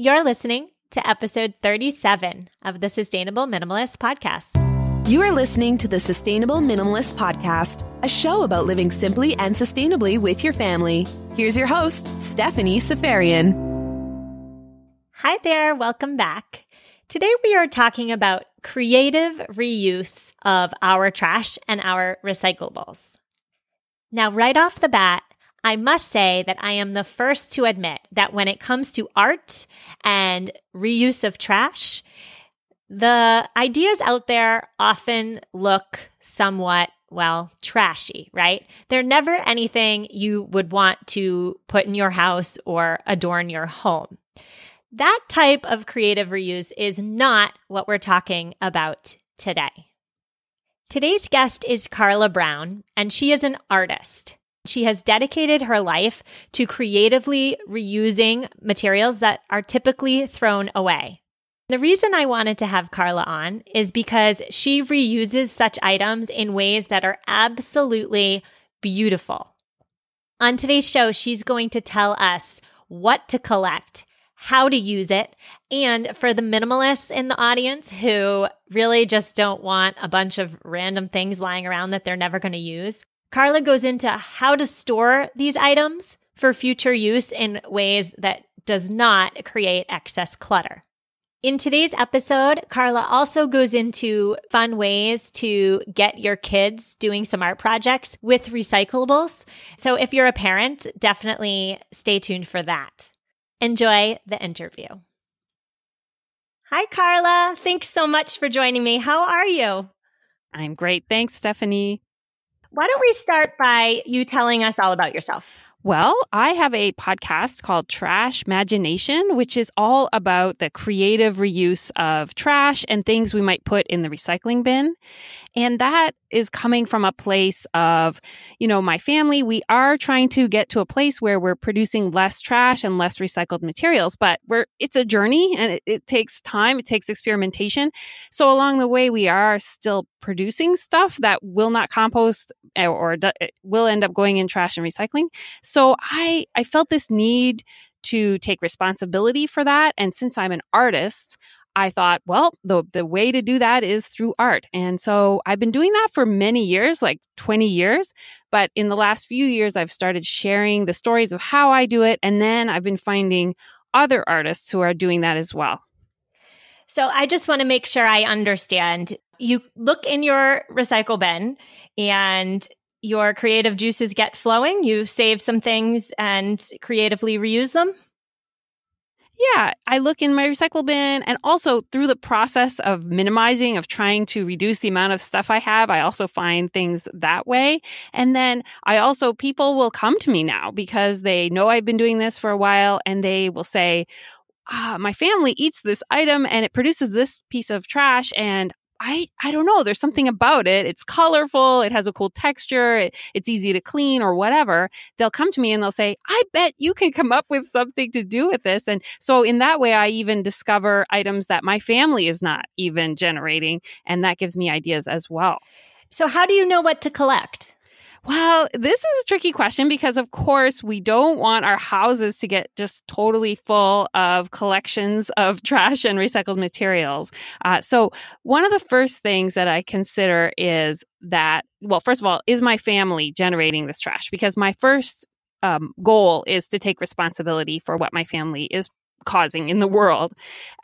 You're listening to episode 37 of the Sustainable Minimalist Podcast. You are listening to the Sustainable Minimalist Podcast, a show about living simply and sustainably with your family. Here's your host, Stephanie Seferian. Hi there, welcome back. Today we are talking about creative reuse of our trash and our recyclables. Now, right off the bat, I must say that I am the first to admit that when it comes to art and reuse of trash, the ideas out there often look somewhat, well, trashy, right? They're never anything you would want to put in your house or adorn your home. That type of creative reuse is not what we're talking about today. Today's guest is Carla Brown, and she is an artist. She has dedicated her life to creatively reusing materials that are typically thrown away. The reason I wanted to have Carla on is because she reuses such items in ways that are absolutely beautiful. On today's show, she's going to tell us what to collect, how to use it, and for the minimalists in the audience who really just don't want a bunch of random things lying around that they're never going to use, Carla goes into how to store these items for future use in ways that does not create excess clutter. In today's episode, Carla also goes into fun ways to get your kids doing some art projects with recyclables. So if you're a parent, definitely stay tuned for that. Enjoy the interview. Hi, Carla. Thanks so much for joining me. How are you? I'm great. Thanks, Stephanie. Why don't we start by you telling us all about yourself? Well, I have a podcast called Trashmagination, which is all about the creative reuse of trash and things we might put in the recycling bin. And that is coming from a place of, you know, my family. We are trying to get to a place where we're producing less trash and less recycled materials, but we're, it's a journey and it, it takes time. It takes experimentation. So along the way, we are still producing stuff that will not compost eh, or, or eh, will end up going in trash and recycling. So I, I felt this need to take responsibility for that. And since I'm an artist, I thought, well, the the way to do that is through art. And so I've been doing that for many years, like 20 years, but in the last few years I've started sharing the stories of how I do it and then I've been finding other artists who are doing that as well. So I just want to make sure I understand. You look in your recycle bin and your creative juices get flowing. You save some things and creatively reuse them. Yeah, I look in my recycle bin and also through the process of minimizing, of trying to reduce the amount of stuff I have, I also find things that way. And then I also, people will come to me now because they know I've been doing this for a while and they will say, ah, my family eats this item and it produces this piece of trash and I I don't know. There's something about it. It's colorful. It has a cool texture. It, it's easy to clean or whatever. They'll come to me and they'll say, "I bet you can come up with something to do with this." And so in that way, I even discover items that my family is not even generating, and that gives me ideas as well. So how do you know what to collect? Well, this is a tricky question because, of course, we don't want our houses to get just totally full of collections of trash and recycled materials. Uh, so, one of the first things that I consider is that, well, first of all, is my family generating this trash? Because my first um, goal is to take responsibility for what my family is causing in the world.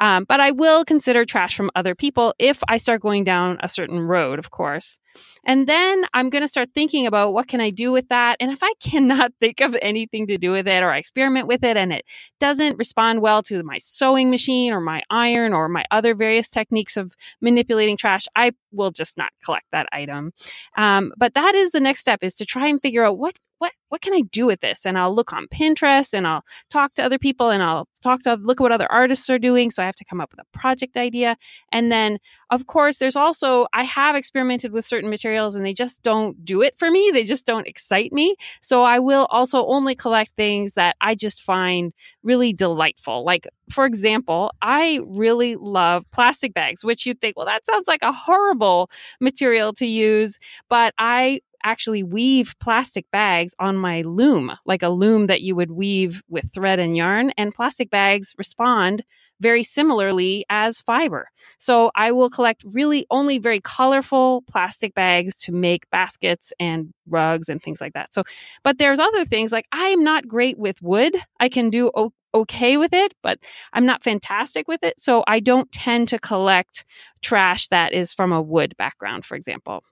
Um, but I will consider trash from other people if I start going down a certain road, of course. And then I'm going to start thinking about what can I do with that. And if I cannot think of anything to do with it or I experiment with it and it doesn't respond well to my sewing machine or my iron or my other various techniques of manipulating trash, I will just not collect that item. Um, but that is the next step is to try and figure out what what what can I do with this? And I'll look on Pinterest and I'll talk to other people and I'll talk to look at what other artists are doing. So I have to come up with a project idea. And then of course there's also I have experimented with certain materials and they just don't do it for me. They just don't excite me. So I will also only collect things that I just find really delightful. Like for example, I really love plastic bags, which you'd think, well, that sounds like a horrible material to use. But I actually weave plastic bags on my loom, like a loom that you would weave with thread and yarn. And plastic bags respond very similarly as fiber. So I will collect really only very colorful plastic bags to make baskets and rugs and things like that. So, but there's other things like I am not great with wood. I can do okay with it, but I'm not fantastic with it. So I don't tend to collect trash that is from a wood background, for example.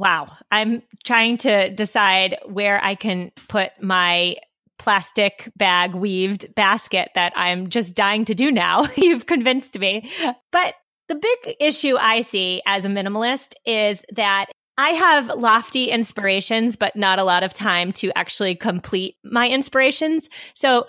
Wow. I'm trying to decide where I can put my plastic bag weaved basket that I'm just dying to do now. You've convinced me. But the big issue I see as a minimalist is that I have lofty inspirations, but not a lot of time to actually complete my inspirations. So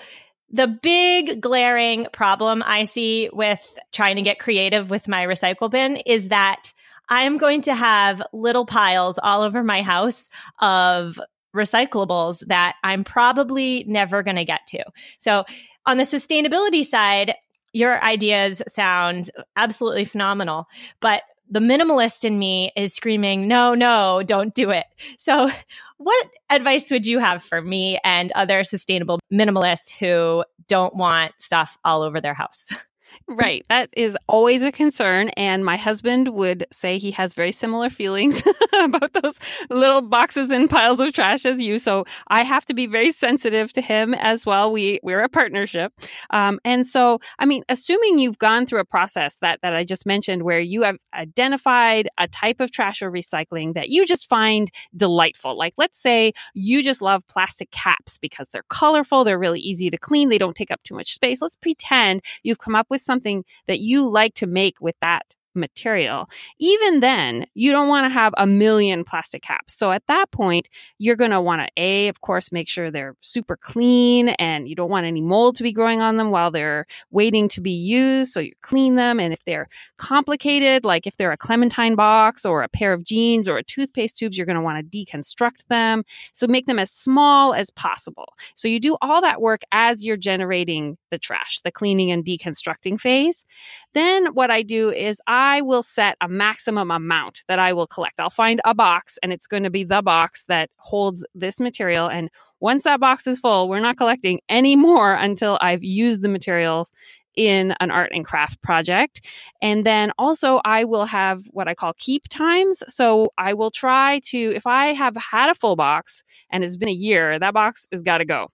the big glaring problem I see with trying to get creative with my recycle bin is that I am going to have little piles all over my house of recyclables that I'm probably never going to get to. So on the sustainability side, your ideas sound absolutely phenomenal, but the minimalist in me is screaming, no, no, don't do it. So, what advice would you have for me and other sustainable minimalists who don't want stuff all over their house? Right. That is always a concern. And my husband would say he has very similar feelings about those little boxes and piles of trash as you. So I have to be very sensitive to him as well. We, we're a partnership. Um, and so, I mean, assuming you've gone through a process that, that I just mentioned where you have identified a type of trash or recycling that you just find delightful. Like, let's say you just love plastic caps because they're colorful, they're really easy to clean, they don't take up too much space. Let's pretend you've come up with something that you like to make with that material. Even then, you don't want to have a million plastic caps. So at that point, you're going to want to A, of course, make sure they're super clean and you don't want any mold to be growing on them while they're waiting to be used. So you clean them. And if they're complicated, like if they're a clementine box or a pair of jeans or a toothpaste tubes, you're going to want to deconstruct them. So make them as small as possible. So you do all that work as you're generating the trash, the cleaning and deconstructing phase. Then what I do is I I will set a maximum amount that I will collect. I'll find a box and it's going to be the box that holds this material. And once that box is full, we're not collecting any more until I've used the materials in an art and craft project. And then also, I will have what I call keep times. So I will try to, if I have had a full box and it's been a year, that box has got to go.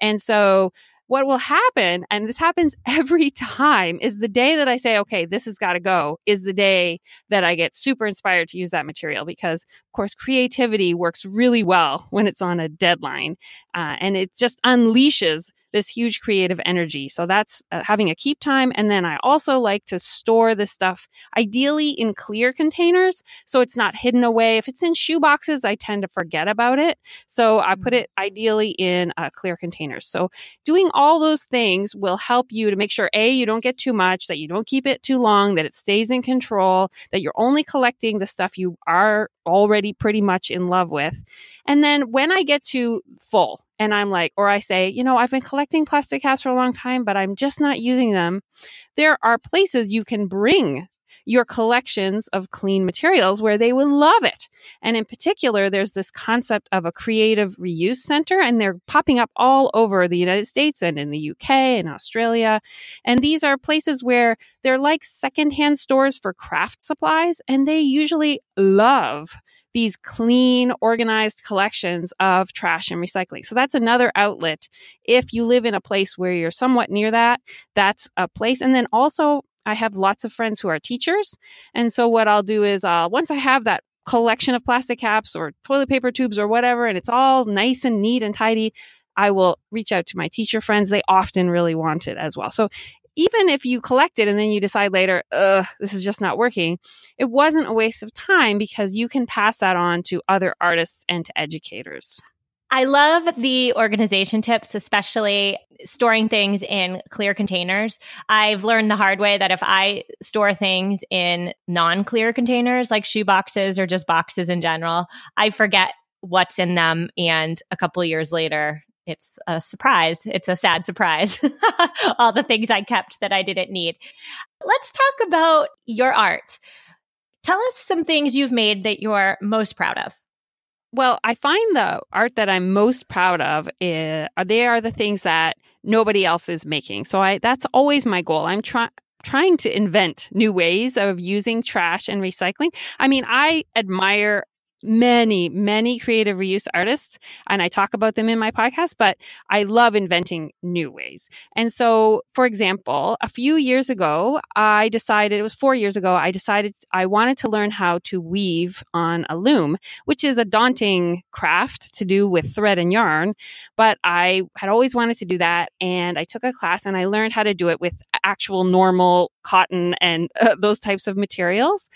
And so what will happen, and this happens every time, is the day that I say, okay, this has got to go, is the day that I get super inspired to use that material because, of course, creativity works really well when it's on a deadline uh, and it just unleashes this huge creative energy. So that's uh, having a keep time. And then I also like to store the stuff ideally in clear containers so it's not hidden away. If it's in shoe boxes, I tend to forget about it. So I put mm-hmm. it ideally in uh, clear containers. So doing all those things will help you to make sure A, you don't get too much, that you don't keep it too long, that it stays in control, that you're only collecting the stuff you are already pretty much in love with. And then when I get to full, and I'm like, or I say, you know, I've been collecting plastic caps for a long time, but I'm just not using them. There are places you can bring your collections of clean materials where they will love it. And in particular, there's this concept of a creative reuse center, and they're popping up all over the United States and in the UK and Australia. And these are places where they're like secondhand stores for craft supplies, and they usually love these clean, organized collections of trash and recycling. So that's another outlet. If you live in a place where you're somewhat near that, that's a place. And then also, I have lots of friends who are teachers. And so what I'll do is uh, once I have that collection of plastic caps or toilet paper tubes or whatever, and it's all nice and neat and tidy, I will reach out to my teacher friends. They often really want it as well. So even if you collect it and then you decide later, ugh, this is just not working, it wasn't a waste of time because you can pass that on to other artists and to educators. I love the organization tips, especially storing things in clear containers. I've learned the hard way that if I store things in non clear containers, like shoe boxes or just boxes in general, I forget what's in them. And a couple years later, it's a surprise. It's a sad surprise. All the things I kept that I didn't need. Let's talk about your art. Tell us some things you've made that you're most proud of. Well, I find the art that I'm most proud of is, they are the things that nobody else is making. So I that's always my goal. I'm trying trying to invent new ways of using trash and recycling. I mean, I admire many, many creative reuse artists, and I talk about them in my podcast, but I love inventing new ways. And so, for example, a few years ago, I decided, it was four years ago, I decided I wanted to learn how to weave on a loom, which is a daunting craft to do with thread and yarn. But I had always wanted to do that. And I took a class and I learned how to do it with actual normal cotton and uh, those types of materials.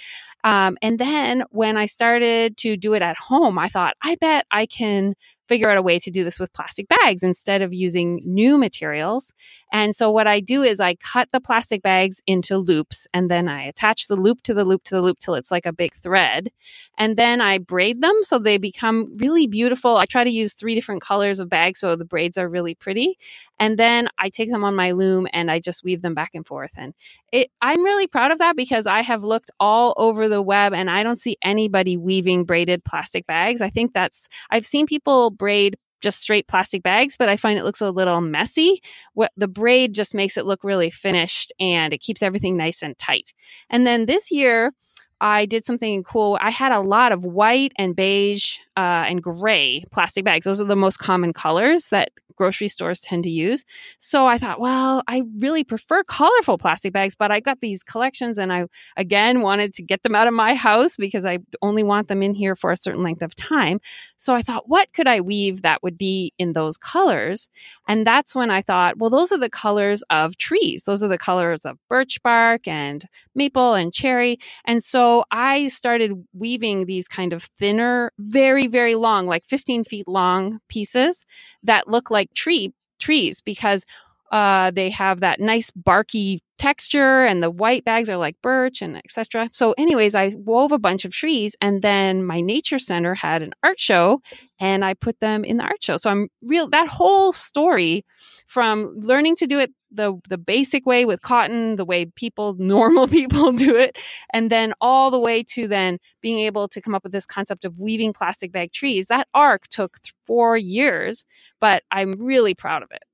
Um, and then when I started to do it at home, I thought, I bet I can figure out a way to do this with plastic bags instead of using new materials. And so what I do is I cut the plastic bags into loops and then I attach the loop to the loop to the loop till it's like a big thread. And then I braid them so they become really beautiful. I try to use three different colors of bags so the braids are really pretty. And then I take them on my loom and I just weave them back and forth. And it, I'm really proud of that because I have looked all over the web and I don't see anybody weaving braided plastic bags. I think that's, I've seen people braid just straight plastic bags, but I find it looks a little messy. What the braid just makes it look really finished and it keeps everything nice and tight. And then this year, I did something cool. I had a lot of white and beige uh, and gray plastic bags. Those are the most common colors that grocery stores tend to use. So I thought, well, I really prefer colorful plastic bags, but I got these collections and I again wanted to get them out of my house because I only want them in here for a certain length of time. So I thought, what could I weave that would be in those colors? And that's when I thought, well, those are the colors of trees. Those are the colors of birch bark and maple and cherry. And so I started weaving these kind of thinner, very very, very long, like 15 feet long pieces that look like tree trees because uh, they have that nice barky texture and the white bags are like birch and etc. So anyways, I wove a bunch of trees and then my nature center had an art show and I put them in the art show. So I'm real that whole story from learning to do it the the basic way with cotton, the way people normal people do it, and then all the way to then being able to come up with this concept of weaving plastic bag trees. That arc took 4 years, but I'm really proud of it.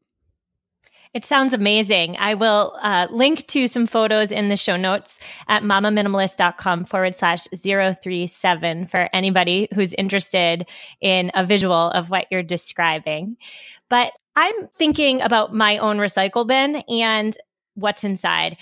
It sounds amazing. I will uh, link to some photos in the show notes at mamaminimalist.com forward slash 037 for anybody who's interested in a visual of what you're describing. But I'm thinking about my own recycle bin and what's inside.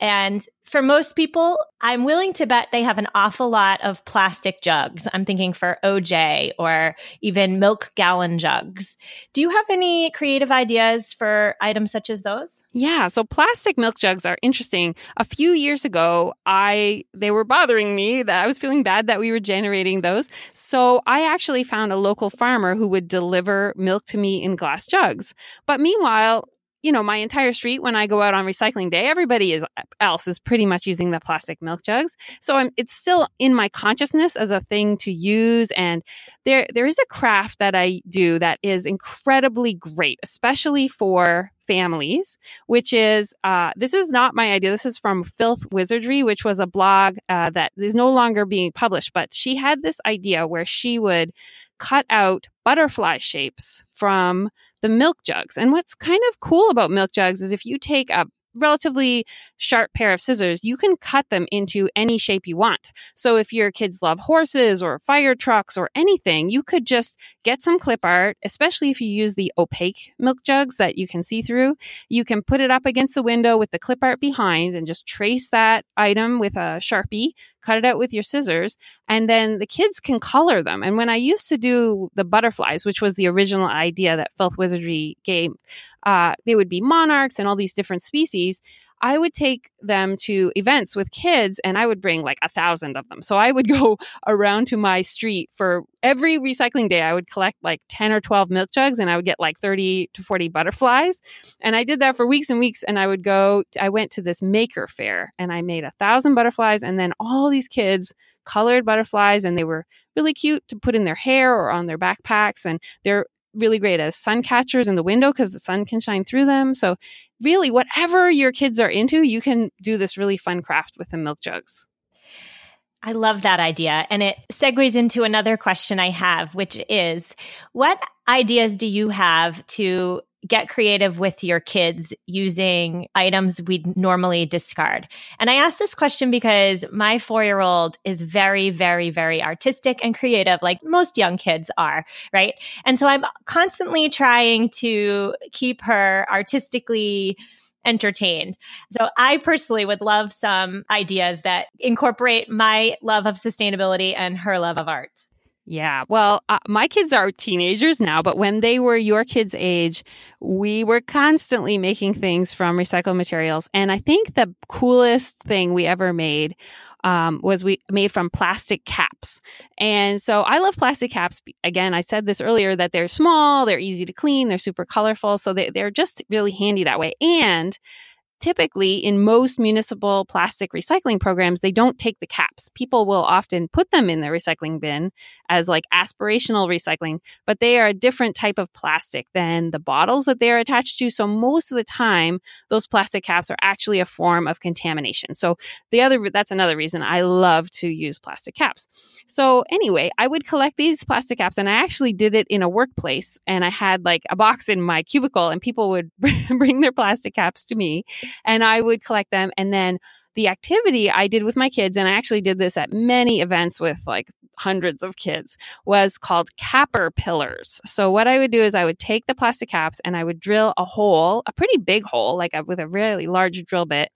And for most people, I'm willing to bet they have an awful lot of plastic jugs. I'm thinking for OJ or even milk gallon jugs. Do you have any creative ideas for items such as those? Yeah, so plastic milk jugs are interesting. A few years ago, I they were bothering me that I was feeling bad that we were generating those. So I actually found a local farmer who would deliver milk to me in glass jugs. But meanwhile, you know, my entire street when I go out on recycling day, everybody is else is pretty much using the plastic milk jugs. So I'm, it's still in my consciousness as a thing to use. And there, there is a craft that I do that is incredibly great, especially for families, which is uh, this is not my idea. This is from Filth Wizardry, which was a blog uh, that is no longer being published. But she had this idea where she would cut out butterfly shapes from the milk jugs. And what's kind of cool about milk jugs is if you take a relatively sharp pair of scissors, you can cut them into any shape you want. So if your kids love horses or fire trucks or anything, you could just get some clip art, especially if you use the opaque milk jugs that you can see through. You can put it up against the window with the clip art behind and just trace that item with a Sharpie, cut it out with your scissors, and then the kids can color them. And when I used to do the butterflies, which was the original idea that Filth Wizardry gave, uh, they would be monarchs and all these different species. I would take them to events with kids and I would bring like a thousand of them. So I would go around to my street for every recycling day. I would collect like 10 or 12 milk jugs and I would get like 30 to 40 butterflies. And I did that for weeks and weeks. And I would go, I went to this maker fair and I made a thousand butterflies. And then all these kids colored butterflies and they were really cute to put in their hair or on their backpacks. And they're really great as sun catchers in the window because the sun can shine through them. So, really, whatever your kids are into, you can do this really fun craft with the milk jugs. I love that idea. And it segues into another question I have, which is what ideas do you have to get creative with your kids using items we'd normally discard? And I ask this question because my four year old is very, very, very artistic and creative, like most young kids are, right? And so I'm constantly trying to keep her artistically entertained. So I personally would love some ideas that incorporate my love of sustainability and her love of art. Yeah. Well, uh, my kids are teenagers now, but when they were your kids' age, we were constantly making things from recycled materials. And I think the coolest thing we ever made um, was we made from plastic caps. And so I love plastic caps. Again, I said this earlier that they're small, they're easy to clean, they're super colorful. So they, they're just really handy that way. And typically in most municipal plastic recycling programs they don't take the caps people will often put them in the recycling bin as like aspirational recycling but they are a different type of plastic than the bottles that they're attached to so most of the time those plastic caps are actually a form of contamination so the other that's another reason i love to use plastic caps so anyway i would collect these plastic caps and i actually did it in a workplace and i had like a box in my cubicle and people would bring their plastic caps to me and I would collect them. And then the activity I did with my kids, and I actually did this at many events with like hundreds of kids, was called capper pillars. So what I would do is I would take the plastic caps and I would drill a hole, a pretty big hole, like a, with a really large drill bit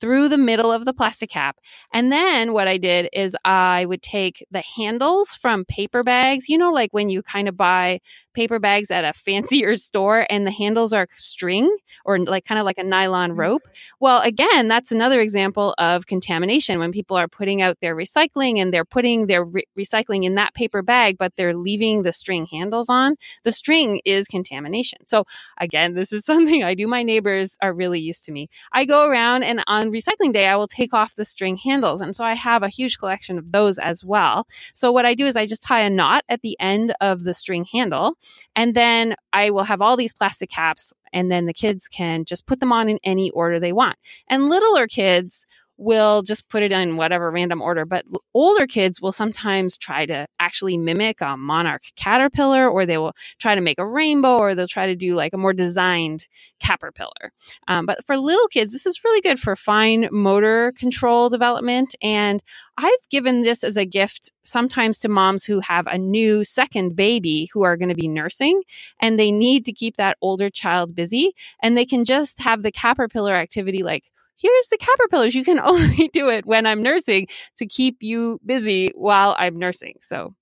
through the middle of the plastic cap. And then what I did is I would take the handles from paper bags, you know, like when you kind of buy paper bags at a fancier store and the handles are string or like kind of like a nylon mm-hmm. rope. Well, again, that's another example of contamination when people are putting out their recycling and they're putting their re- recycling in that paper bag, but they're leaving the string handles on. The string is contamination. So, again, this is something I do. My neighbors are really used to me. I go around and on recycling day, I will take off the string handles. And so I have a huge collection of those as well. So, what I do is I just tie a knot at the end of the string handle and then I will have all these plastic caps, and then the kids can just put them on in any order they want. And littler kids will just put it in whatever random order. But older kids will sometimes try to actually mimic a monarch caterpillar, or they will try to make a rainbow, or they'll try to do like a more designed caterpillar. Um, but for little kids, this is really good for fine motor control development. And I've given this as a gift sometimes to moms who have a new second baby who are going to be nursing and they need to keep that older child busy. And they can just have the caterpillar activity like here's the caterpillars. You can only do it when I'm nursing to keep you busy while I'm nursing. So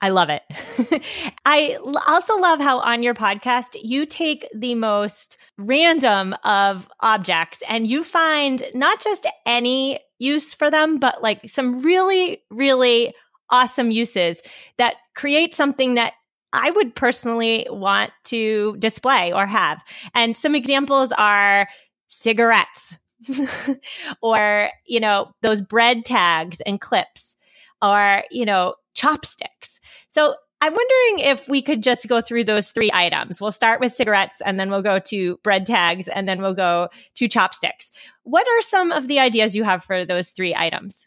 I love it. I also love how on your podcast, you take the most random of objects and you find not just any use for them, but like some really, really awesome uses that create something that I would personally want to display or have. And some examples are cigarettes, or, you know, those bread tags and clips or, you know, chopsticks. So I'm wondering if we could just go through those three items. We'll start with cigarettes and then we'll go to bread tags and then we'll go to chopsticks. What are some of the ideas you have for those three items?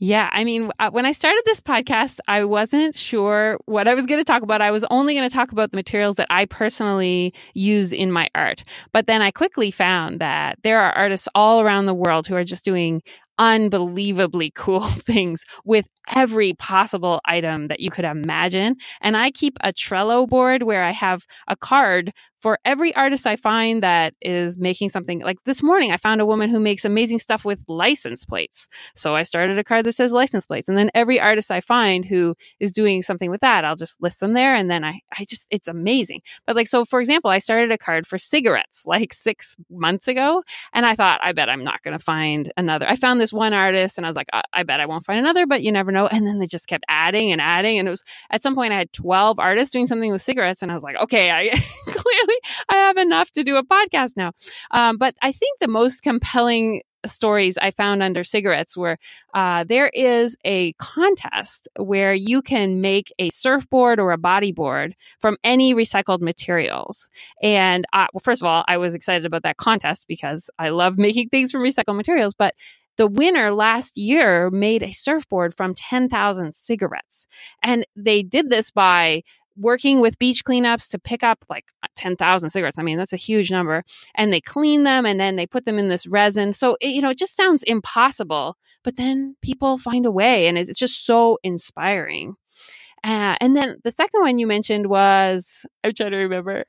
Yeah, I mean, uh, when I started this podcast, I wasn't sure what I was going to talk about. I was only going to talk about the materials that I personally use in my art. But then I quickly found that there are artists all around the world who are just doing unbelievably cool things with every possible item that you could imagine. And I keep a Trello board where I have a card for every artist I find that is making something like this morning, I found a woman who makes amazing stuff with license plates. So I started a card that says license plates. And then every artist I find who is doing something with that, I'll just list them there. And then I, I just, it's amazing. But like, so for example, I started a card for cigarettes like six months ago. And I thought, I bet I'm not going to find another. I found this one artist and I was like, I, I bet I won't find another, but you never know. And then they just kept adding and adding. And it was at some point I had 12 artists doing something with cigarettes. And I was like, okay, I clearly I have enough to do a podcast now. Um, but I think the most compelling stories I found under cigarettes were uh, there is a contest where you can make a surfboard or a bodyboard from any recycled materials. And uh, well, first of all, I was excited about that contest because I love making things from recycled materials. But the winner last year made a surfboard from 10,000 cigarettes. And they did this by working with beach cleanups to pick up like 10,000 cigarettes. I mean, that's a huge number. And they clean them and then they put them in this resin. So, it, you know, it just sounds impossible, but then people find a way and it's just so inspiring. Uh, and then the second one you mentioned was, I'm trying to remember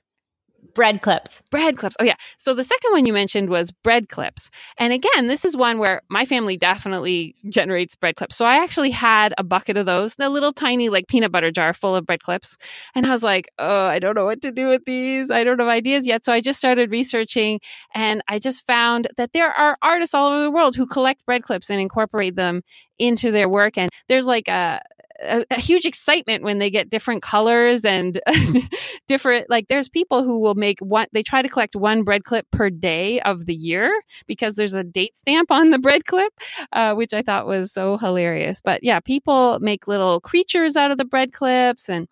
bread clips. Bread clips. Oh, yeah. So the second one you mentioned was bread clips. And again, this is one where my family definitely generates bread clips. So I actually had a bucket of those, a little tiny like peanut butter jar full of bread clips. And I was like, oh, I don't know what to do with these. I don't have ideas yet. So I just started researching and I just found that there are artists all over the world who collect bread clips and incorporate them into their work. And there's like a, a, a, huge excitement when they get different colors and different like there's people who will make one they try to collect one bread clip per day of the year because there's a date stamp on the bread clip uh, which i thought was so hilarious. But yeah people make little creatures out of the bread clips and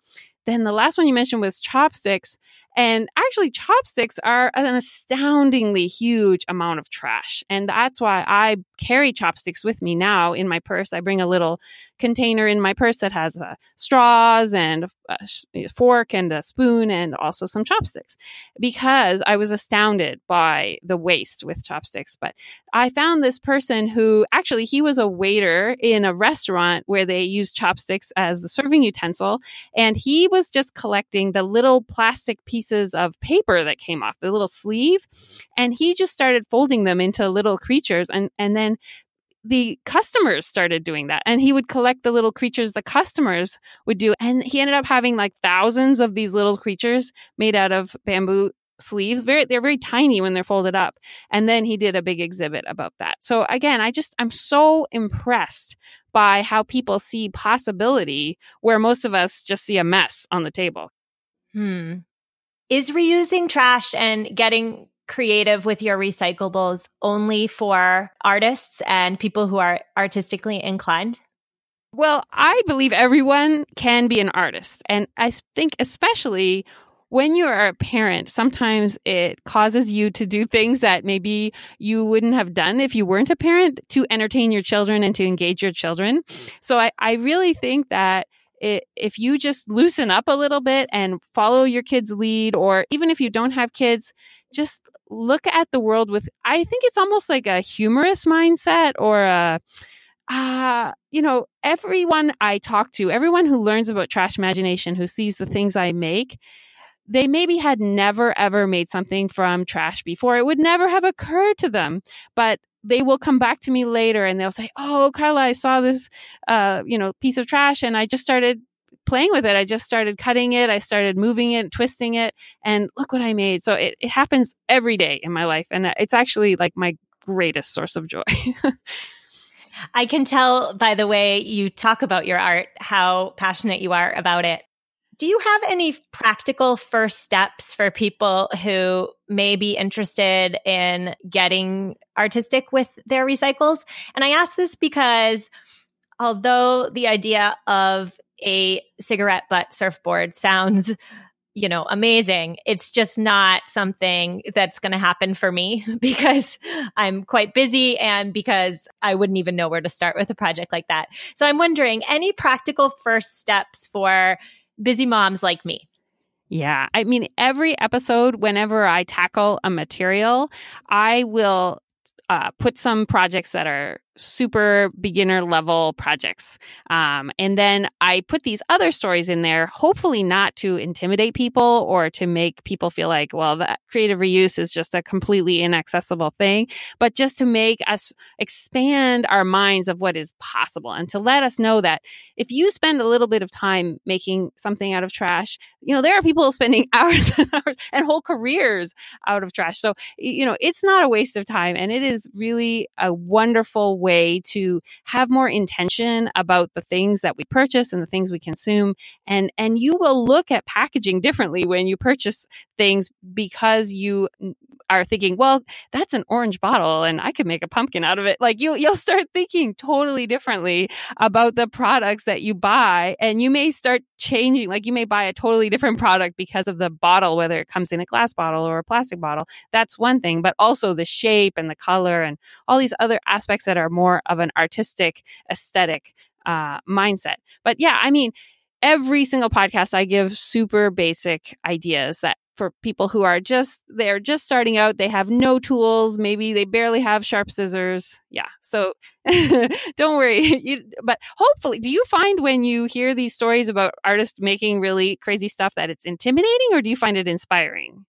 then the last one you mentioned was chopsticks and actually, chopsticks are an astoundingly huge amount of trash. And that's why I carry chopsticks with me now in my purse. I bring a little container in my purse that has uh, straws and a fork and a spoon and also some chopsticks because I was astounded by the waste with chopsticks. But I found this person who actually he was a waiter in a restaurant where they use chopsticks as the serving utensil. And he was just collecting the little plastic pieces pieces of paper that came off the little sleeve and he just started folding them into little creatures and and then the customers started doing that and he would collect the little creatures the customers would do and he ended up having like thousands of these little creatures made out of bamboo sleeves. Very they're very tiny when they're folded up and then he did a big exhibit about that. So again i just i'm so impressed by how people see possibility where most of us just see a mess on the table. Hmm is reusing trash and getting creative with your recyclables only for artists and people who are artistically inclined? Well, I believe everyone can be an artist. And I think, especially when you are a parent, sometimes it causes you to do things that maybe you wouldn't have done if you weren't a parent to entertain your children and to engage your children. So I, I really think that it, if you just loosen up a little bit and follow your kids' lead, or even if you don't have kids, just look at the world with, I think it's almost like a humorous mindset or a, uh, you know, everyone I talk to, everyone who learns about Trashmagination, who sees the things I make, they maybe had never ever made something from trash before. It would never have occurred to them. But they will come back to me later and they'll say, "Oh, Carla, I saw this, uh, you know, piece of trash, and I just started playing with it. I just started cutting it. I started moving it, twisting it, and look what I made." So it, it happens every day in my life, and it's actually like my greatest source of joy. I can tell by the way you talk about your art how passionate you are about it. Do you have any practical first steps for people who may be interested in getting artistic with their recycles? And I ask this because although the idea of a cigarette butt surfboard sounds you know, amazing. It's just not something that's going to happen for me because I'm quite busy and because I wouldn't even know where to start with a project like that. So I'm wondering any practical first steps for busy moms like me. Yeah. I mean, every episode, whenever I tackle a material, I will uh, put some projects that are super beginner level projects. Um, and then I put these other stories in there, hopefully not to intimidate people or to make people feel like, well, that creative reuse is just a completely inaccessible thing, but just to make us expand our minds of what is possible and to let us know that if you spend a little bit of time making something out of trash, you know, there are people spending hours and hours and whole careers out of trash. So, you know, it's not a waste of time and it is really a wonderful way to have more intention about the things that we purchase and the things we consume. And and you will look at packaging differently when you purchase things because you are thinking, well, that's an orange bottle and I could make a pumpkin out of it. Like you, you'll start thinking totally differently about the products that you buy. And you may start changing, like you may buy a totally different product because of the bottle, whether it comes in a glass bottle or a plastic bottle. That's one thing, but also the shape and the color and all these other aspects that are more of an artistic aesthetic uh, mindset. But yeah, I mean, every single podcast I give super basic ideas that for people who are just they're just starting out they have no tools maybe they barely have sharp scissors. Yeah so don't worry you, but hopefully do you find when you hear these stories about artists making really crazy stuff that it's intimidating or do you find it inspiring?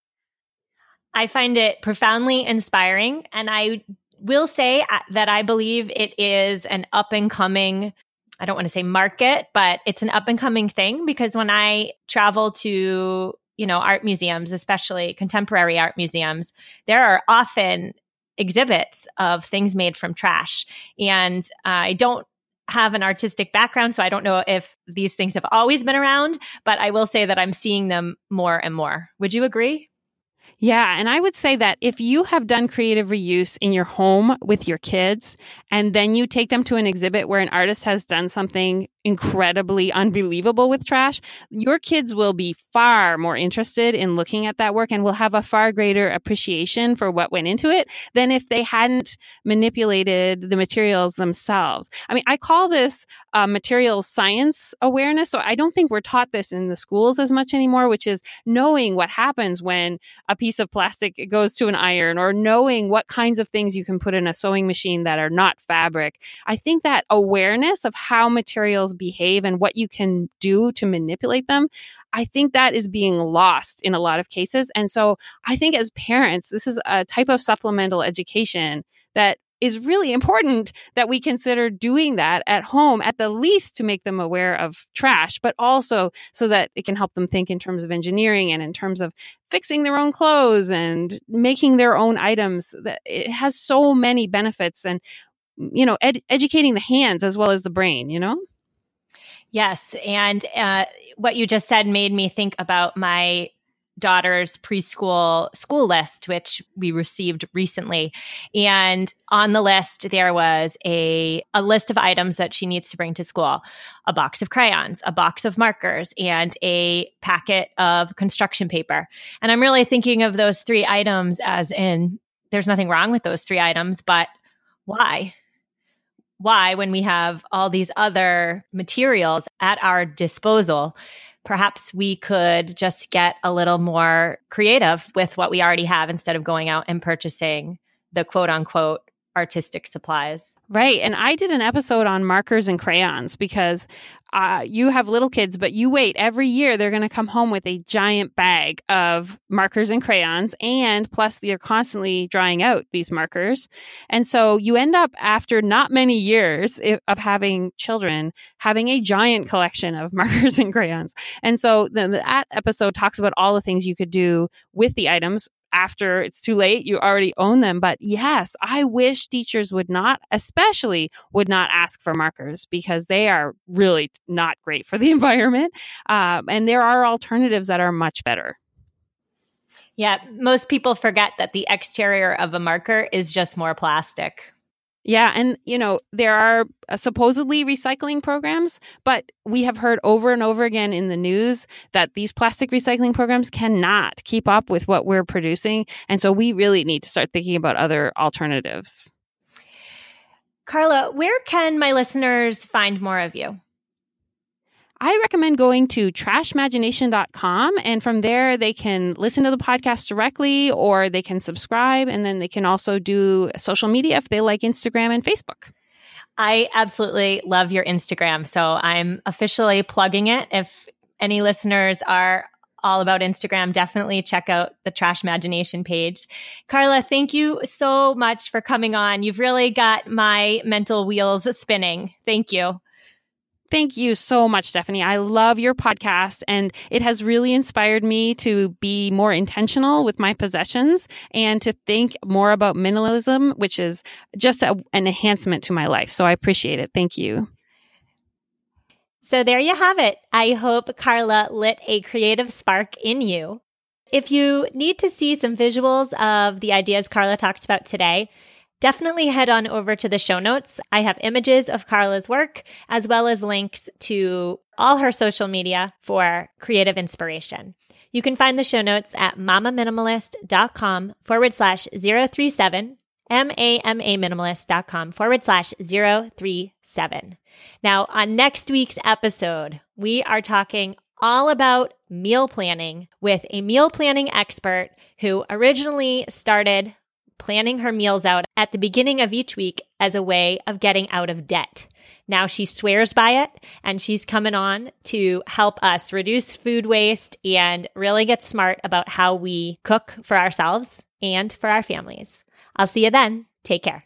I find it profoundly inspiring and i will say uh, that i believe it is an up and coming I don't want to say market, but it's an up and coming thing because when I travel to, you know, art museums, especially contemporary art museums, there are often exhibits of things made from trash. And uh, I don't have an artistic background, so I don't know if these things have always been around, but I will say that I'm seeing them more and more. Would you agree? Yeah. And I would say that if you have done creative reuse in your home with your kids, and then you take them to an exhibit where an artist has done something incredibly unbelievable with trash, your kids will be far more interested in looking at that work and will have a far greater appreciation for what went into it than if they hadn't manipulated the materials themselves. I mean, I call this uh, materials science awareness. So I don't think we're taught this in the schools as much anymore, which is knowing what happens when a piece of plastic goes to an iron or knowing what kinds of things you can put in a sewing machine that are not fabric. I think that awareness of how materials behave and what you can do to manipulate them, I think that is being lost in a lot of cases. And so I think as parents, this is a type of supplemental education that is really important that we consider doing that at home at the least to make them aware of trash, but also so that it can help them think in terms of engineering and in terms of fixing their own clothes and making their own items. That it has so many benefits and you know ed- educating the hands as well as the brain. You know. Yes, and uh, what you just said made me think about my daughter's preschool school list, which we received recently. And on the list, there was a, a list of items that she needs to bring to school a box of crayons, a box of markers, and a packet of construction paper. And I'm really thinking of those three items as in there's nothing wrong with those three items, but why? Why, when we have all these other materials at our disposal, perhaps we could just get a little more creative with what we already have instead of going out and purchasing the quote unquote artistic supplies. Right. And I did an episode on markers and crayons because uh, you have little kids, but you wait every year they're going to come home with a giant bag of markers and crayons. And plus, you're constantly drying out these markers. And so you end up, after not many years of having children, having a giant collection of markers and crayons. And so the, that episode talks about all the things you could do with the items after it's too late, you already own them. But yes, I wish teachers would not, especially would not ask for markers because they are really not great for the environment. Um, and there are alternatives that are much better. Yeah, most people forget that the exterior of a marker is just more plastic. Yeah. And, you know, there are uh, supposedly recycling programs, but we have heard over and over again in the news that these plastic recycling programs cannot keep up with what we're producing. And so we really need to start thinking about other alternatives. Carla, where can my listeners find more of you? I recommend going to trashmagination.com and from there they can listen to the podcast directly or they can subscribe and then they can also do social media if they like Instagram and Facebook. I absolutely love your Instagram. So I'm officially plugging it. If any listeners are all about Instagram, definitely check out the Trashmagination page. Carla, thank you so much for coming on. You've really got my mental wheels spinning. Thank you. Thank you so much, Stephanie. I love your podcast, and it has really inspired me to be more intentional with my possessions and to think more about minimalism, which is just a, an enhancement to my life. So I appreciate it. Thank you. So there you have it. I hope Carla lit a creative spark in you. if you need to see some visuals of the ideas Carla talked about today, definitely head on over to the show notes. I have images of Carla's work as well as links to all her social media for creative inspiration. You can find the show notes at mamaminimalist.com forward slash 037, M-A-M-A minimalist.com forward slash 037. Now, on next week's episode, we are talking all about meal planning with a meal planning expert who originally started planning her meals out at the beginning of each week as a way of getting out of debt. Now she swears by it and she's coming on to help us reduce food waste and really get smart about how we cook for ourselves and for our families. I'll see you then. Take care.